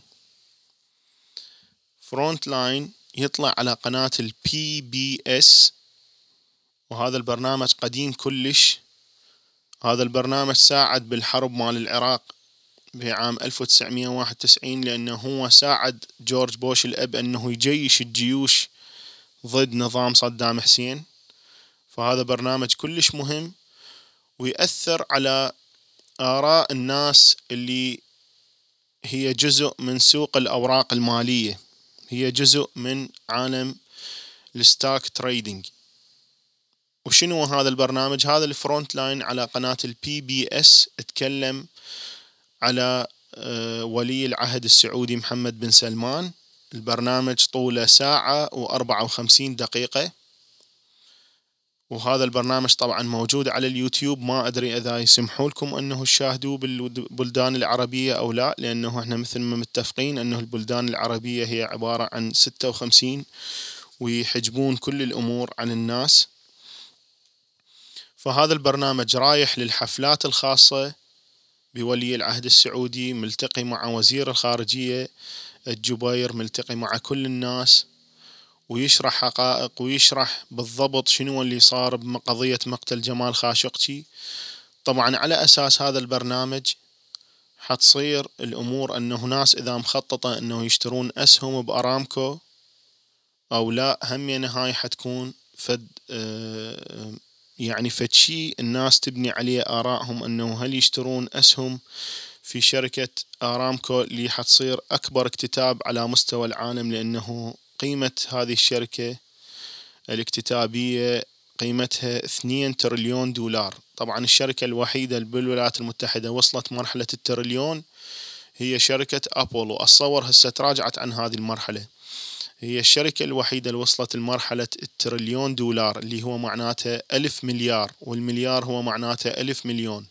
Frontline يطلع على قناة ال PBS وهذا البرنامج قديم كلش. هذا البرنامج ساعد بالحرب مال العراق. بعام 1991 لأنه هو ساعد جورج بوش الأب أنه يجيش الجيوش ضد نظام صدام حسين. فهذا برنامج كلش مهم ويأثر على آراء الناس اللي هي جزء من سوق الأوراق المالية. هي جزء من عالم ال stock trading. وشنو هذا البرنامج؟ هذا ال Frontline على قناة ال PBS اتكلم على آه، ولي العهد السعودي محمد بن سلمان. البرنامج طوله ساعة وأربعة وخمسين دقيقة. وهذا البرنامج طبعا موجود على اليوتيوب. ما أدري إذا يسمحوا لكم أنه تشاهدوه بالبلدان العربية أو لا لأنه إحنا مثل ما متفقين أنه البلدان العربية هي عبارة عن ستة وخمسين ويحجبون كل الأمور عن الناس. فهذا البرنامج رايح للحفلات الخاصة بولي العهد السعودي ملتقي مع وزير الخارجية الجبير ملتقي مع كل الناس ويشرح حقائق ويشرح بالضبط شنو اللي صار بقضية مقتل جمال خاشقجي. طبعا على أساس هذا البرنامج حتصير الأمور أنه ناس إذا مخططة أنه يشترون أسهم بأرامكو أو لا همينة هاي حتكون فد آه، يعني فشي الناس تبني عليه آرائهم أنه هل يشترون أسهم في شركة آرامكو اللي حتصير أكبر اكتتاب على مستوى العالم لأنه قيمة هذه الشركة الاكتتابية قيمتها اثنين تريليون دولار. طبعا الشركة الوحيدة بالولايات المتحدة وصلت مرحلة التريليون هي شركة Apple. أتصور هسه تراجعت عن هذه المرحلة. هي الشركة الوحيدة اللي وصلت لمرحلة التريليون دولار اللي هو معناته ألف مليار والمليار هو معناته ألف مليون.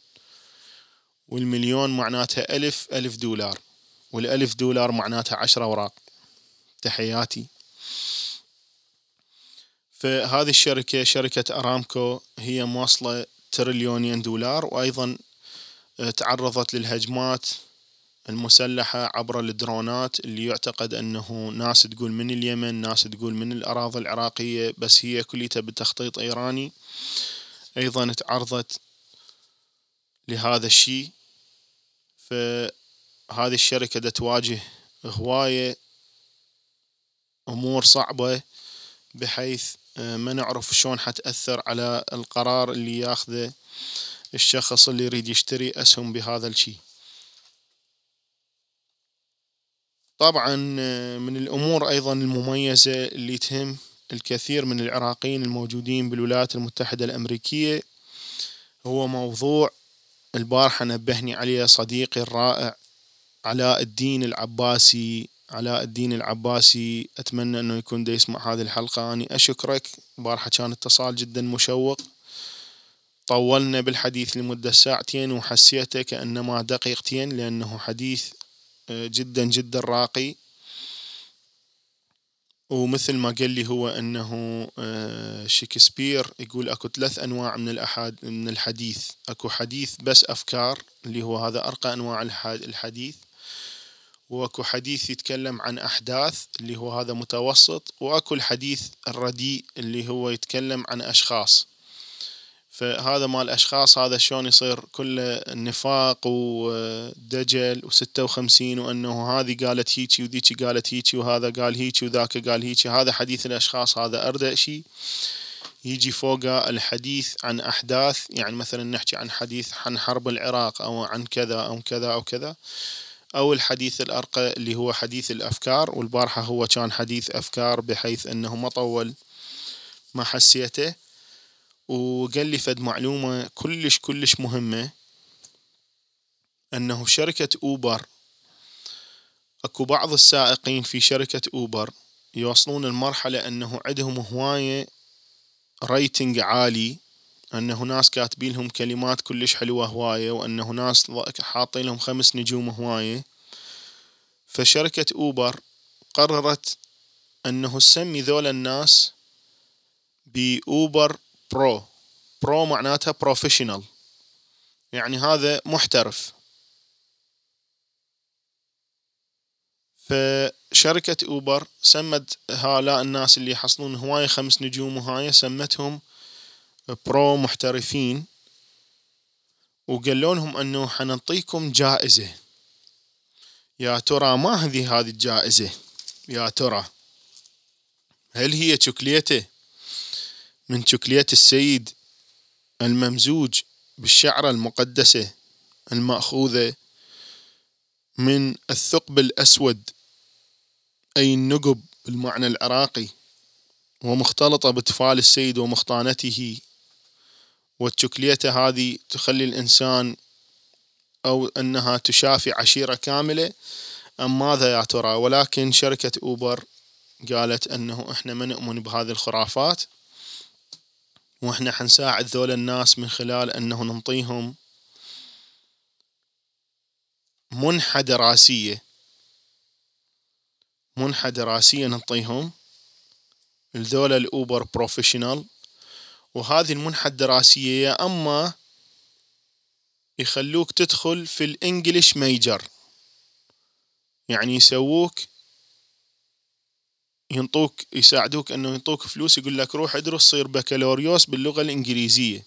والمليون معناته ألف ألف دولار والألف دولار معناتها عشرة أوراق. تحياتي. فهذه الشركة شركة أرامكو هي موصلة تريليونين دولار وأيضا تعرضت للهجمات المسلحة عبر الدرونات اللي يعتقد أنه ناس تقول من اليمن ناس تقول من الأراضي العراقية بس هي كليتها بتخطيط إيراني. أيضا تعرضت لهذا الشيء. فهذه الشركة دا تواجه هواية أمور صعبة بحيث آه، ما نعرف شلون حتأثر على القرار اللي ياخذه الشخص اللي يريد يشتري أسهم بهذا الشيء. طبعا آه، من الأمور أيضا المميزة اللي تهم الكثير من العراقيين الموجودين بالولايات المتحدة الأمريكية هو موضوع البارحة نبهني عليه صديقي الرائع علاء الدين العباسي. علاء الدين العباسي أتمنى أنه يكون دا يسمع هذه الحلقة. أني أشكرك. البارحة كان اتصال جدا مشوق. طولنا بالحديث لمدة ساعتين وحسيته كأنما دقيقتين لأنه حديث جدا جدا راقي. ومثل ما قال لي هو أنه آه، شكسبير يقول أكو ثلاث أنواع من الاحاد من الحديث. أكو حديث بس أفكار اللي هو هذا أرقى أنواع الحديث. وأكو حديث يتكلم عن أحداث اللي هو هذا متوسط. وأكو الحديث الرديء اللي هو يتكلم عن أشخاص. فهذا مال الأشخاص هذا شلون يصير كله نفاق ودجل وستة وخمسين وأنه هذه قالت هيجي وذيك قالت هيجي وهذا قال هيجي وذاك قال هيجي هذا حديث الأشخاص هذا أردأ شيء. يجي فوقه الحديث عن أحداث يعني مثلا نحكي عن حديث عن حرب العراق أو عن كذا أو كذا أو كذا. أو الحديث الأرقى اللي هو حديث الأفكار والبارحة هو كان حديث أفكار بحيث أنه ما طول ما حسيته. وقال لي فد معلومة كلش كلش مهمة أنه شركة أوبر أكو بعض السائقين في شركة أوبر يوصلون لمرحلة أنه عندهم هواية rating عالي أنه ناس كاتبين لهم كلمات كلش حلوة هواية وأنه ناس حاطين لهم خمس نجوم هواية. فشركة Uber قررت أنه تسمي ذول الناس ب Uber Pro pro معناتها professional يعني هذا محترف. فشركة أوبر سمت هؤلاء الناس اللي يحصلون هواية خمس نجوم وهاي سمتهم برو محترفين. وقالوا لهم أنه حنعطيكم جائزة. يا ترى ما هذه هذه الجائزة؟ يا ترى. هل هي شوكليته من شكلية السيد الممزوج بالشعرة المقدسة المأخوذة من الثقب الأسود أي النقب بالمعنى العراقي ومختلطة بطفال السيد ومخطانته. والشكلية هذه تخلي الإنسان أو أنها تشافي عشيرة كاملة أم ماذا يا ترى؟ ولكن شركة أوبر قالت أنه إحنا ما نؤمن بهذه الخرافات. وإحنا حنساعد ذول الناس من خلال إنه ننطيهم. منحة دراسية منحة دراسية نعطيهم لذول ال Uber professional. وهذه المنحة الدراسية يا أما يخلوك تدخل في ال English major يعني يسووك ينطوك يساعدوك إنه ينطوك فلوس يقول لك روح ادرس صير بكالوريوس باللغة الإنجليزية.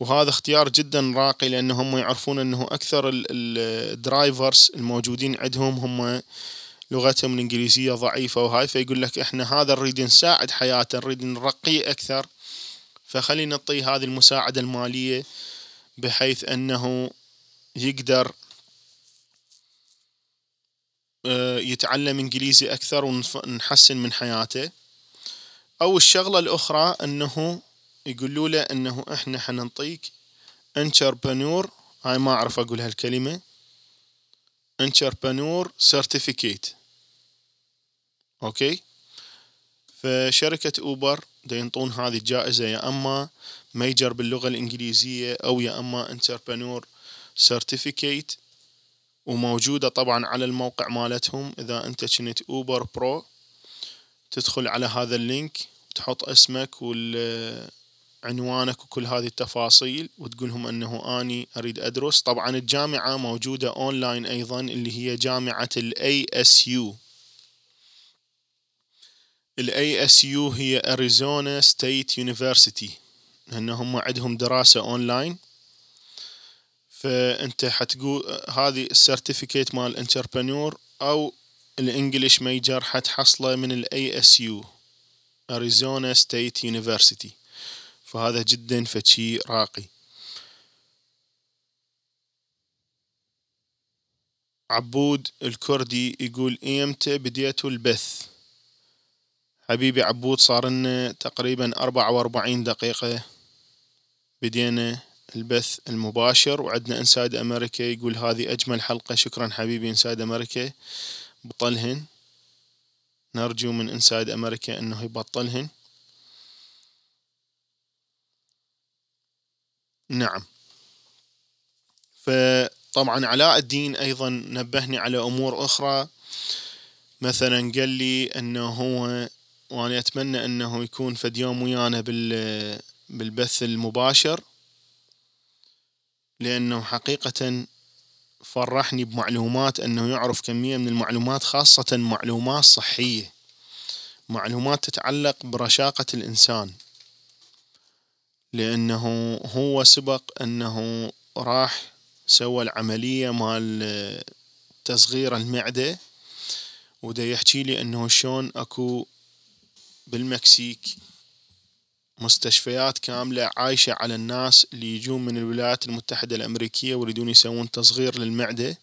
وهذا اختيار جدا راقي لأنه هم يعرفون إنه أكثر الدرايفرز الموجودين عندهم هم لغتهم الإنجليزية ضعيفة وهاي فيقول لك إحنا هذا نريد نساعد حياته نريد نرقيه أكثر. فخلينا نعطيه هذه المساعدة المالية بحيث إنه يقدر يتعلم إنجليزي أكثر ونحسن من حياته. أو الشغلة الأخرى أنه يقولوا له أنه إحنا حننطيك entrepreneur هاي ما أعرف أقول هالكلمة entrepreneur certificate okay؟ فشركة Uber دا ينطون هذه الجائزة يا أما major باللغة الإنجليزية أو يا أما entrepreneur certificate وموجودة طبعا على الموقع مالتهم. إذا أنت كنت Uber Pro تدخل على هذا ال link تحط اسمك وعنوانك وكل هذه التفاصيل وتقولهم أنه أني أريد أدرس. طبعا الجامعة موجودة أونلاين أيضا اللي هي جامعة ال ASU ال ASU هي Arizona State University لأن هم عندهم دراسة أونلاين. فانت حتقول هذه ال certificate مال entrepreneur أو ال English major حتحصله من ال ASU Arizona State University فهذا جدا فشي راقي. عبود الكردي يقول إيمتى بديتوا البث؟ حبيبي عبود صار لنا تقريبا أربعة وأربعين دقيقة. بدينا البث المباشر. وعندنا Inside America يقول هذه أجمل حلقة. شكرا حبيبي Inside America بطلهن. نرجو من Inside America إنه يبطلهن. نعم. فطبعا علاء الدين أيضا نبهني على أمور أخرى. مثلا قال لي إنه هو وأنا أتمنى إنه يكون فد يوم ويانا بال بالبث المباشر. لأنه حقيقة فرحني بمعلومات أنه يعرف كمية من المعلومات خاصة معلومات صحية معلومات تتعلق برشاقة الإنسان. لأنه هو سبق أنه راح سوى العملية مال تصغير المعدة ودا يحكي لي أنه شلون أكو بالمكسيك مستشفيات كاملة عايشة على الناس اللي يجون من الولايات المتحدة الأمريكية ويريدون يسوون تصغير للمعدة.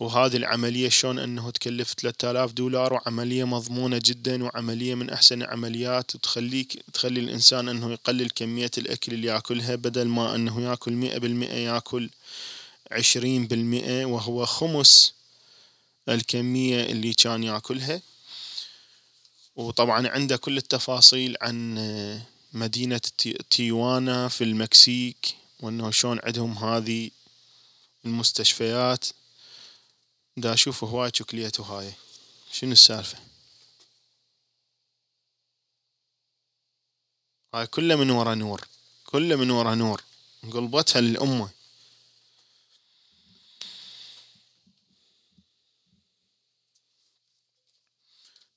وهذه العملية شلون إنه تكلف 3000 دولار وعملية مضمونة جدا وعملية من أحسن العمليات وتخليك تخلي الإنسان إنه يقلل كمية الأكل اللي يأكلها بدل ما إنه يأكل مئة بالمئة يأكل عشرين بالمئة وهو خمس الكمية اللي كان يأكلها. وطبعا عنده كل التفاصيل عن مدينة تيوانا في المكسيك وإنه شلون عندهم هذي المستشفيات. دا أشوف هواي شوكليت وهاي شنو السالفة؟ هاي كله من ورا نور. كله من ورا نور. قلبتها للأمة.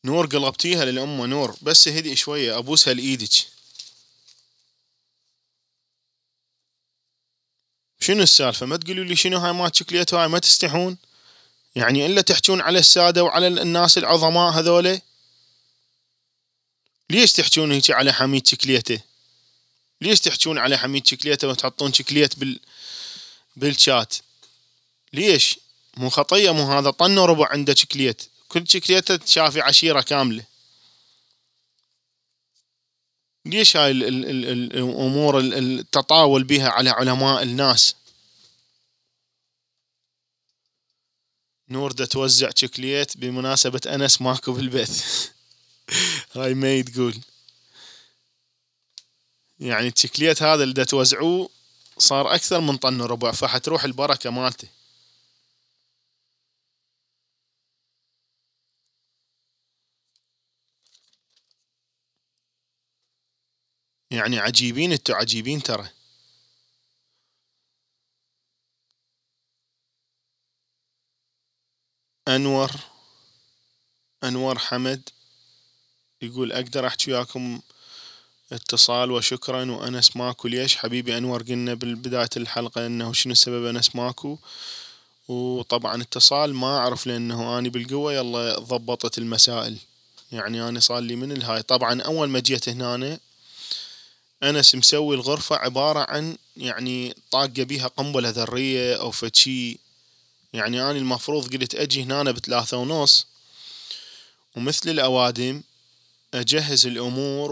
نور قلبتيها للأمة نور بس هدي شوية أبوسها لإيدك. شنو السالفة؟ ما تقولوا لي شنو هاي ما شوكليت هاي ما تستحون؟ يعني إلا تحجون على السادة وعلى الناس العظماء هذولا ليش تحجون هيك على حميد شكليته ليش تحجون على حميد شكليته وتحطون شكليت بال بالشات؟ ليش؟ مو خطية مو هذا؟ طن وربع عنده شكليت كل شكليته تشافي عشيرة كاملة. ليش هاي الأمور التطاول بها على علماء الناس؟ نور دا توزع شوكليت بمناسبة أنس ماكو بالبث هاي مي تقول يعني الشكليت هذا اللي توزعوه صار أكثر من طن وربع فحتروح البركة مالته. يعني عجيبين انتو عجيبين ترى. أنور أنور حمد يقول أقدر أحكي وياكم اتصال وشكرا وأنس ماكو ليش؟ حبيبي أنور قلنا بالبداية الحلقة أنه شنو سبب أنس ماكو؟ وطبعا اتصال ما أعرف لأنه أني بالقوة يلا ضبطت المسائل. يعني أنا صار لي من الهاي. طبعا أول ما جيت هنا أنس مسوي الغرفة عبارة عن يعني طاقة بيها قنبلة ذرية أو فشي. يعني أنا المفروض قلت أجي هنا بثلاثة ونص. ومثل الأوادم أجهز الأمور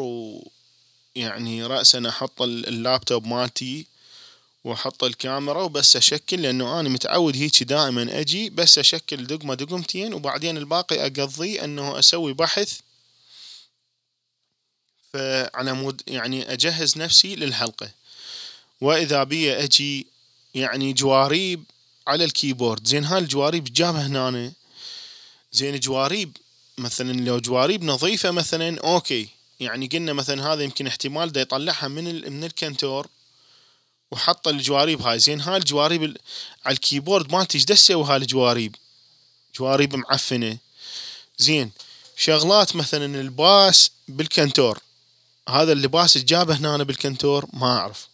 يعني رأسا أحط اللابتوب مالتي وأحط الكاميرا وبس أشكل لأنه أنا متعود هيجي دائما أجي بس أشكل دقمة دقمتين وبعدين الباقي أقضيه أنه أسوي بحث فعلى مود يعني أجهز نفسي للحلقة. وإذا بي أجي يعني جواريب على ال keyboard. زين هاي الجواريب جابها هنا زين جواريب مثلا لو جواريب نظيفة مثلا okay. يعني قلنا مثلا هذا يمكن احتمال دا يطلعها من من الكنتور وحط الجواريب هاي زين هاي الجواريب على ال keyboard مالتي إيش تسوي هاي الجواريب جواريب معفنة زين شغلات مثلا الباس بالكنتور. هذا اللباس جابه هنا بالكنتور؟ ما أعرف.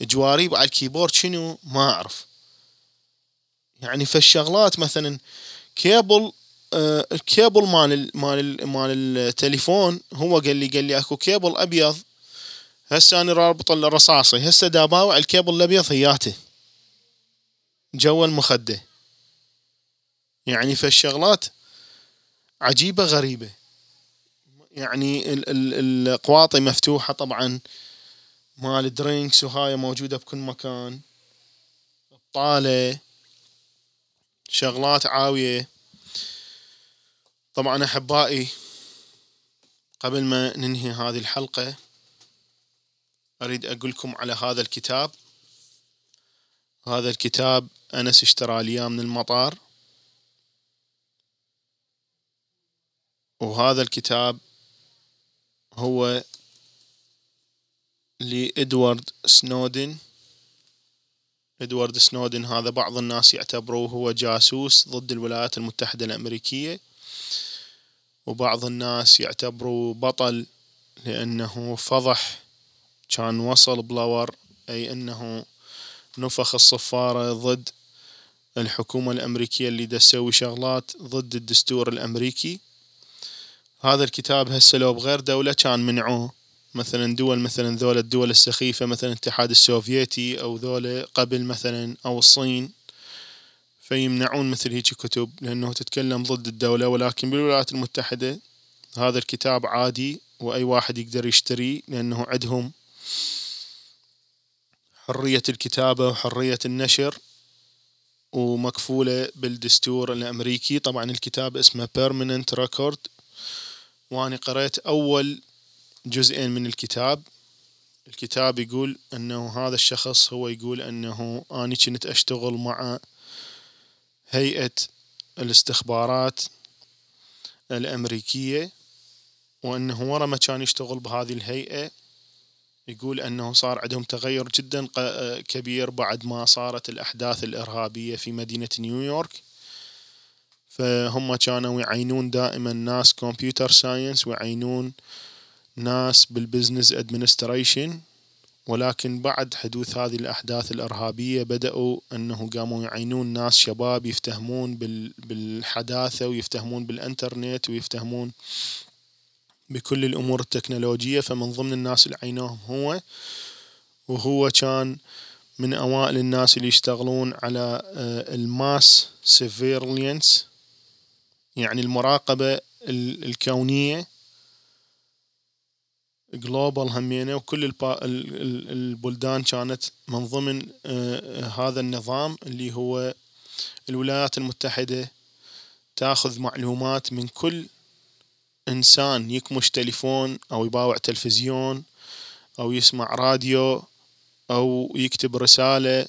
جواريب على ال keyboard شنو؟ ما أعرف. يعني فالشغلات مثلا كيبل آه الكيبل مال مال مال التليفون هو قال لي قال لي أكو كيبل أبيض. هسه أنا رابط الرصاصي. هسه داباوع الكيبل الأبيض هياته. جوا المخدة. يعني فالشغلات عجيبة غريبة. يعني القواطي مفتوحة طبعا. مال درينكس وهاي موجودة بكل مكان. الطالة شغلات عاوية. طبعا أحبائي قبل ما ننهي هذه الحلقة أريد أقول لكم على هذا الكتاب. هذا الكتاب أنس اشترى لي من المطار. وهذا الكتاب هو لإدوارد سنودن إدوارد سنودن هذا بعض الناس يعتبروه هو جاسوس ضد الولايات المتحدة الأمريكية وبعض الناس يعتبروه بطل لأنه فضح كان وصل بلور أي أنه نفخ الصفارة ضد الحكومة الأمريكية اللي تسوي شغلات ضد الدستور الأمريكي. هذا الكتاب هسه لو بغير دولة كان منعوه. مثلا دول مثلا ذولا الدول السخيفة مثلا الاتحاد السوفيتي أو ذولا قبل مثلا أو الصين فيمنعون مثل هيك كتب لأنه تتكلم ضد الدولة. ولكن بالولايات المتحدة هذا الكتاب عادي وأي واحد يقدر يشتريه لأنه عندهم حرية الكتابة وحرية النشر ومكفولة بالدستور الأمريكي. طبعا الكتاب اسمه Permanent Record. وأنا قرأت أول جزئين من الكتاب. الكتاب يقول أنه هذا الشخص هو يقول أنه أنا كنت أشتغل مع هيئة الاستخبارات الأمريكية وأنه ورا ما كان يشتغل بهذه الهيئة يقول أنه صار عندهم تغير جدا كبير بعد ما صارت الأحداث الإرهابية في مدينة نيويورك. فهم كانوا يعينون دائما ناس computer science ويعينون ناس بال business administration. ولكن بعد حدوث هذه الأحداث الإرهابية بدأوا أنه قاموا يعينون ناس شباب يفتهمون بالحداثة ويفتهمون بالإنترنت ويفتهمون بكل الأمور التكنولوجية. فمن ضمن الناس اللي عينوهم هو وهو كان من أوائل الناس اللي يشتغلون على آه، ال mass surveillance. يعني المراقبة الكونية global همينة وكل البلدان كانت من ضمن آه، هذا النظام اللي هو الولايات المتحدة تاخذ معلومات من كل إنسان يكمش تليفون أو يباوع تلفزيون أو يسمع راديو أو يكتب رسالة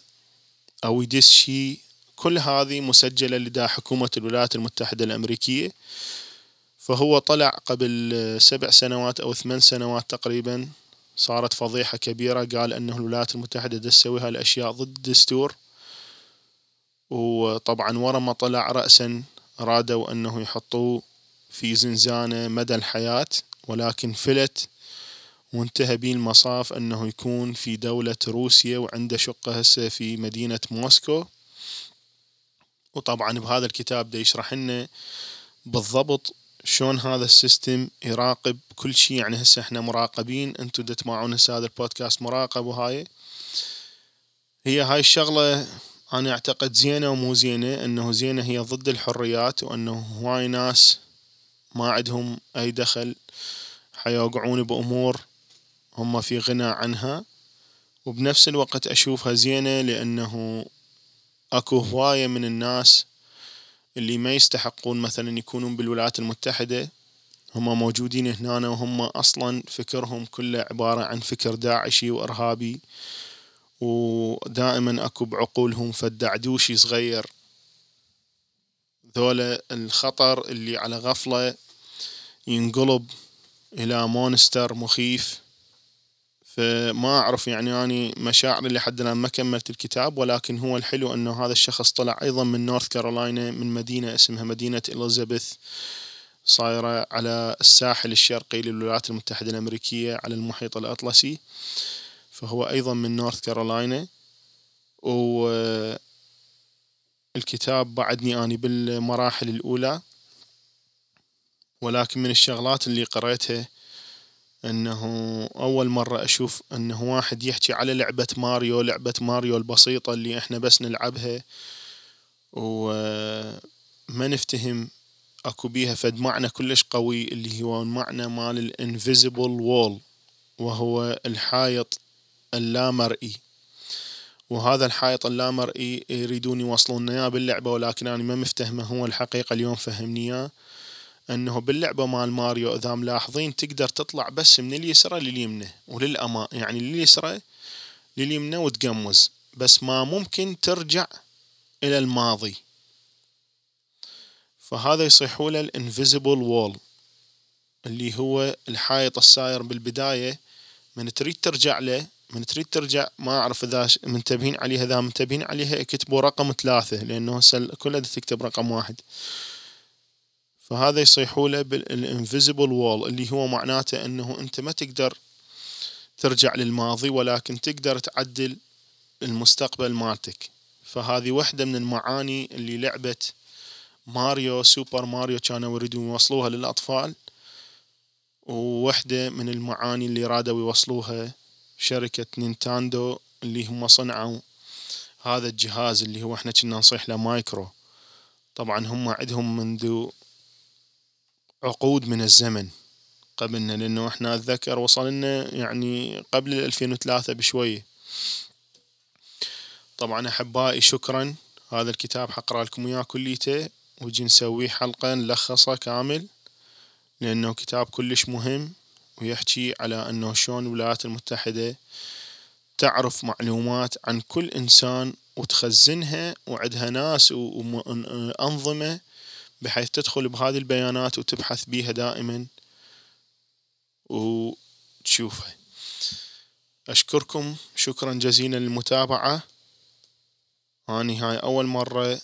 أو يدس شي كل هذه مسجلة لدى حكومة الولايات المتحدة الأمريكية. فهو طلع قبل سبع سنوات أو ثمان سنوات تقريبا صارت فضيحة كبيرة قال أنه الولايات المتحدة تسوي هالأشياء ضد الدستور وطبعا ورا ما طلع رأسا رادوا أنه يحطوه في زنزانة مدى الحياة ولكن فلت وانتهى به المطاف أنه يكون في دولة روسيا وعنده شقة هسه في مدينة موسكو. وطبعا بهذا الكتاب دا يشرح لنا بالضبط شلون هذا ال system يراقب كل شيء. يعني هسه إحنا مراقبين أنتم تسمعون هسه هذا البودكاست مراقب وهاي. هي هاي الشغلة أنا أعتقد زينة ومو زينة أنه زينة هي ضد الحريات وأنه هواي ناس ما عندهم أي دخل حيوقعون بأمور هم في غنى عنها. وبنفس الوقت أشوفها زينة لأنه أكو هواية من الناس اللي ما يستحقون مثلا يكونون بالولايات المتحدة. هم موجودين هنا وهم أصلا فكرهم كله عبارة عن فكر داعشي وإرهابي. ودائما أكو بعقولهم فدعدوشي صغير. ذولا الخطر اللي على غفلة ينقلب إلى مونستر مخيف. فما أعرف يعني أني مشاعري لحد الآن ما كملت الكتاب ولكن هو الحلو أنه هذا الشخص طلع أيضا من نورث كارولاينا من مدينة اسمها مدينة إليزابيث صايرة على الساحل الشرقي للولايات المتحدة الأمريكية على المحيط الأطلسي فهو أيضا من نورث كارولاينا والكتاب بعدني أني بالمراحل الأولى ولكن من الشغلات اللي قريتها أنه أول مرة أشوف أنه واحد يحكي على لعبة ماريو لعبة ماريو البسيطة اللي إحنا بس نلعبها. وما نفتهم أكو بيها فد معنى كلش قوي اللي هو المعنى مال ال invisible wall وهو الحائط اللامرئي. وهذا الحائط اللامرئي يريدون يوصلون إياه باللعبة ولكن أنا ما مفتهمه هو الحقيقة اليوم فهمني إياه. أنه باللعبة مال ماريو إذا ملاحظين تقدر تطلع بس من اليسرى لليمنى وللأمام يعني لليسرى لليمنى وتقمز بس ما ممكن ترجع إلى الماضي. فهذا يصيحوا له ال invisible wall اللي هو الحائط الساير بالبداية. من تريد ترجع له من تريد ترجع ما أعرف إذا منتبهين عليها إذا منتبهين عليها اكتبوا رقم ثلاثة لأنه هسه كلها تكتب رقم واحد. فهذا يصيحوا له بال invisible wall اللي هو معناته إنه أنت ما تقدر ترجع للماضي ولكن تقدر تعدل المستقبل مالتك. فهذه واحدة من المعاني اللي لعبة ماريو سوبر ماريو كانوا يريدون يوصلوها للأطفال ووحدة من المعاني اللي رادوا يوصلوها شركة نينتاندو اللي هم صنعوا هذا الجهاز اللي هو إحنا كنا نصيح له مايكرو. طبعا هم عندهم منذ عقود من الزمن. قبلنا لأنه إحنا أتذكر وصلنا يعني قبل 2003 بشوية طبعا أحبائي شكرا. هذا الكتاب حقرأ لكم إياه كليته وجي نسويه حلقة نلخصه كامل لأنه كتاب كلش مهم ويحكي على أنه شلون الولايات المتحدة تعرف معلومات عن كل إنسان وتخزنها وعندها ناس وأنظمة بحيث تدخل بهذه البيانات وتبحث بيها دائما وتشوفها. أشكركم. شكرا جزيلا للمتابعة. أني هاي أول مرة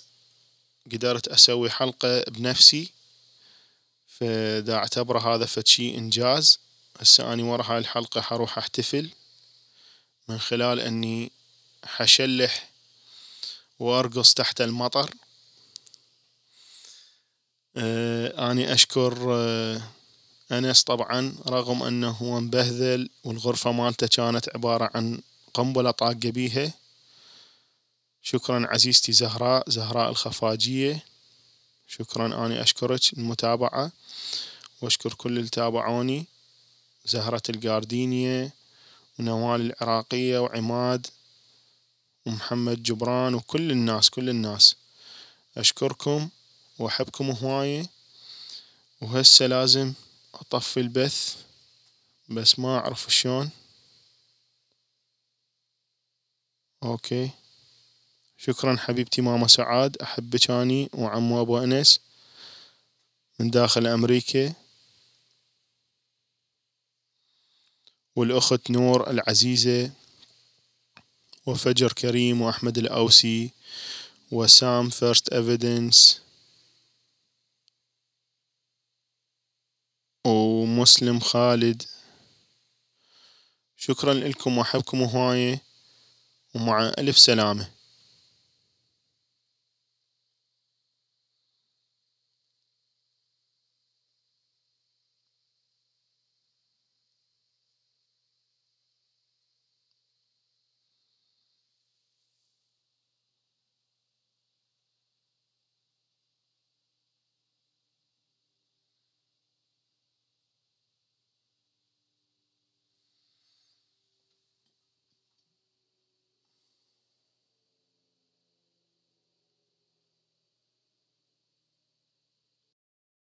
قدرت أسوي حلقة بنفسي فدا أعتبره هذا فد شي إنجاز هسه أني ورا هاي الحلقة حروح أحتفل. من خلال أني حشلح وأرقص تحت المطر. آه، أني أشكر آه، أنس طبعا رغم أنه هو مبهذل والغرفة مالته كانت عبارة عن قنبلة طاقة بيها. شكرا عزيزتي زهراء زهراء الخفاجية. شكرا أني أشكرك المتابعة. وأشكر كل اللي تابعوني. زهرة الجاردينية ونوال العراقية وعماد ومحمد جبران وكل الناس كل الناس. أشكركم. وأحبكم هواية. وهسه لازم أطفي البث بس ما أعرف شلون. أوكي. شكرا حبيبتي ماما سعاد. أحبك أني وعمو أبو أنس. من داخل أمريكا. والأخت نور العزيزة. وفجر كريم وأحمد الأوسي. وسام first evidence ومسلم خالد. شكرا لكم وأحبكم هواية ومع ألف سلامة.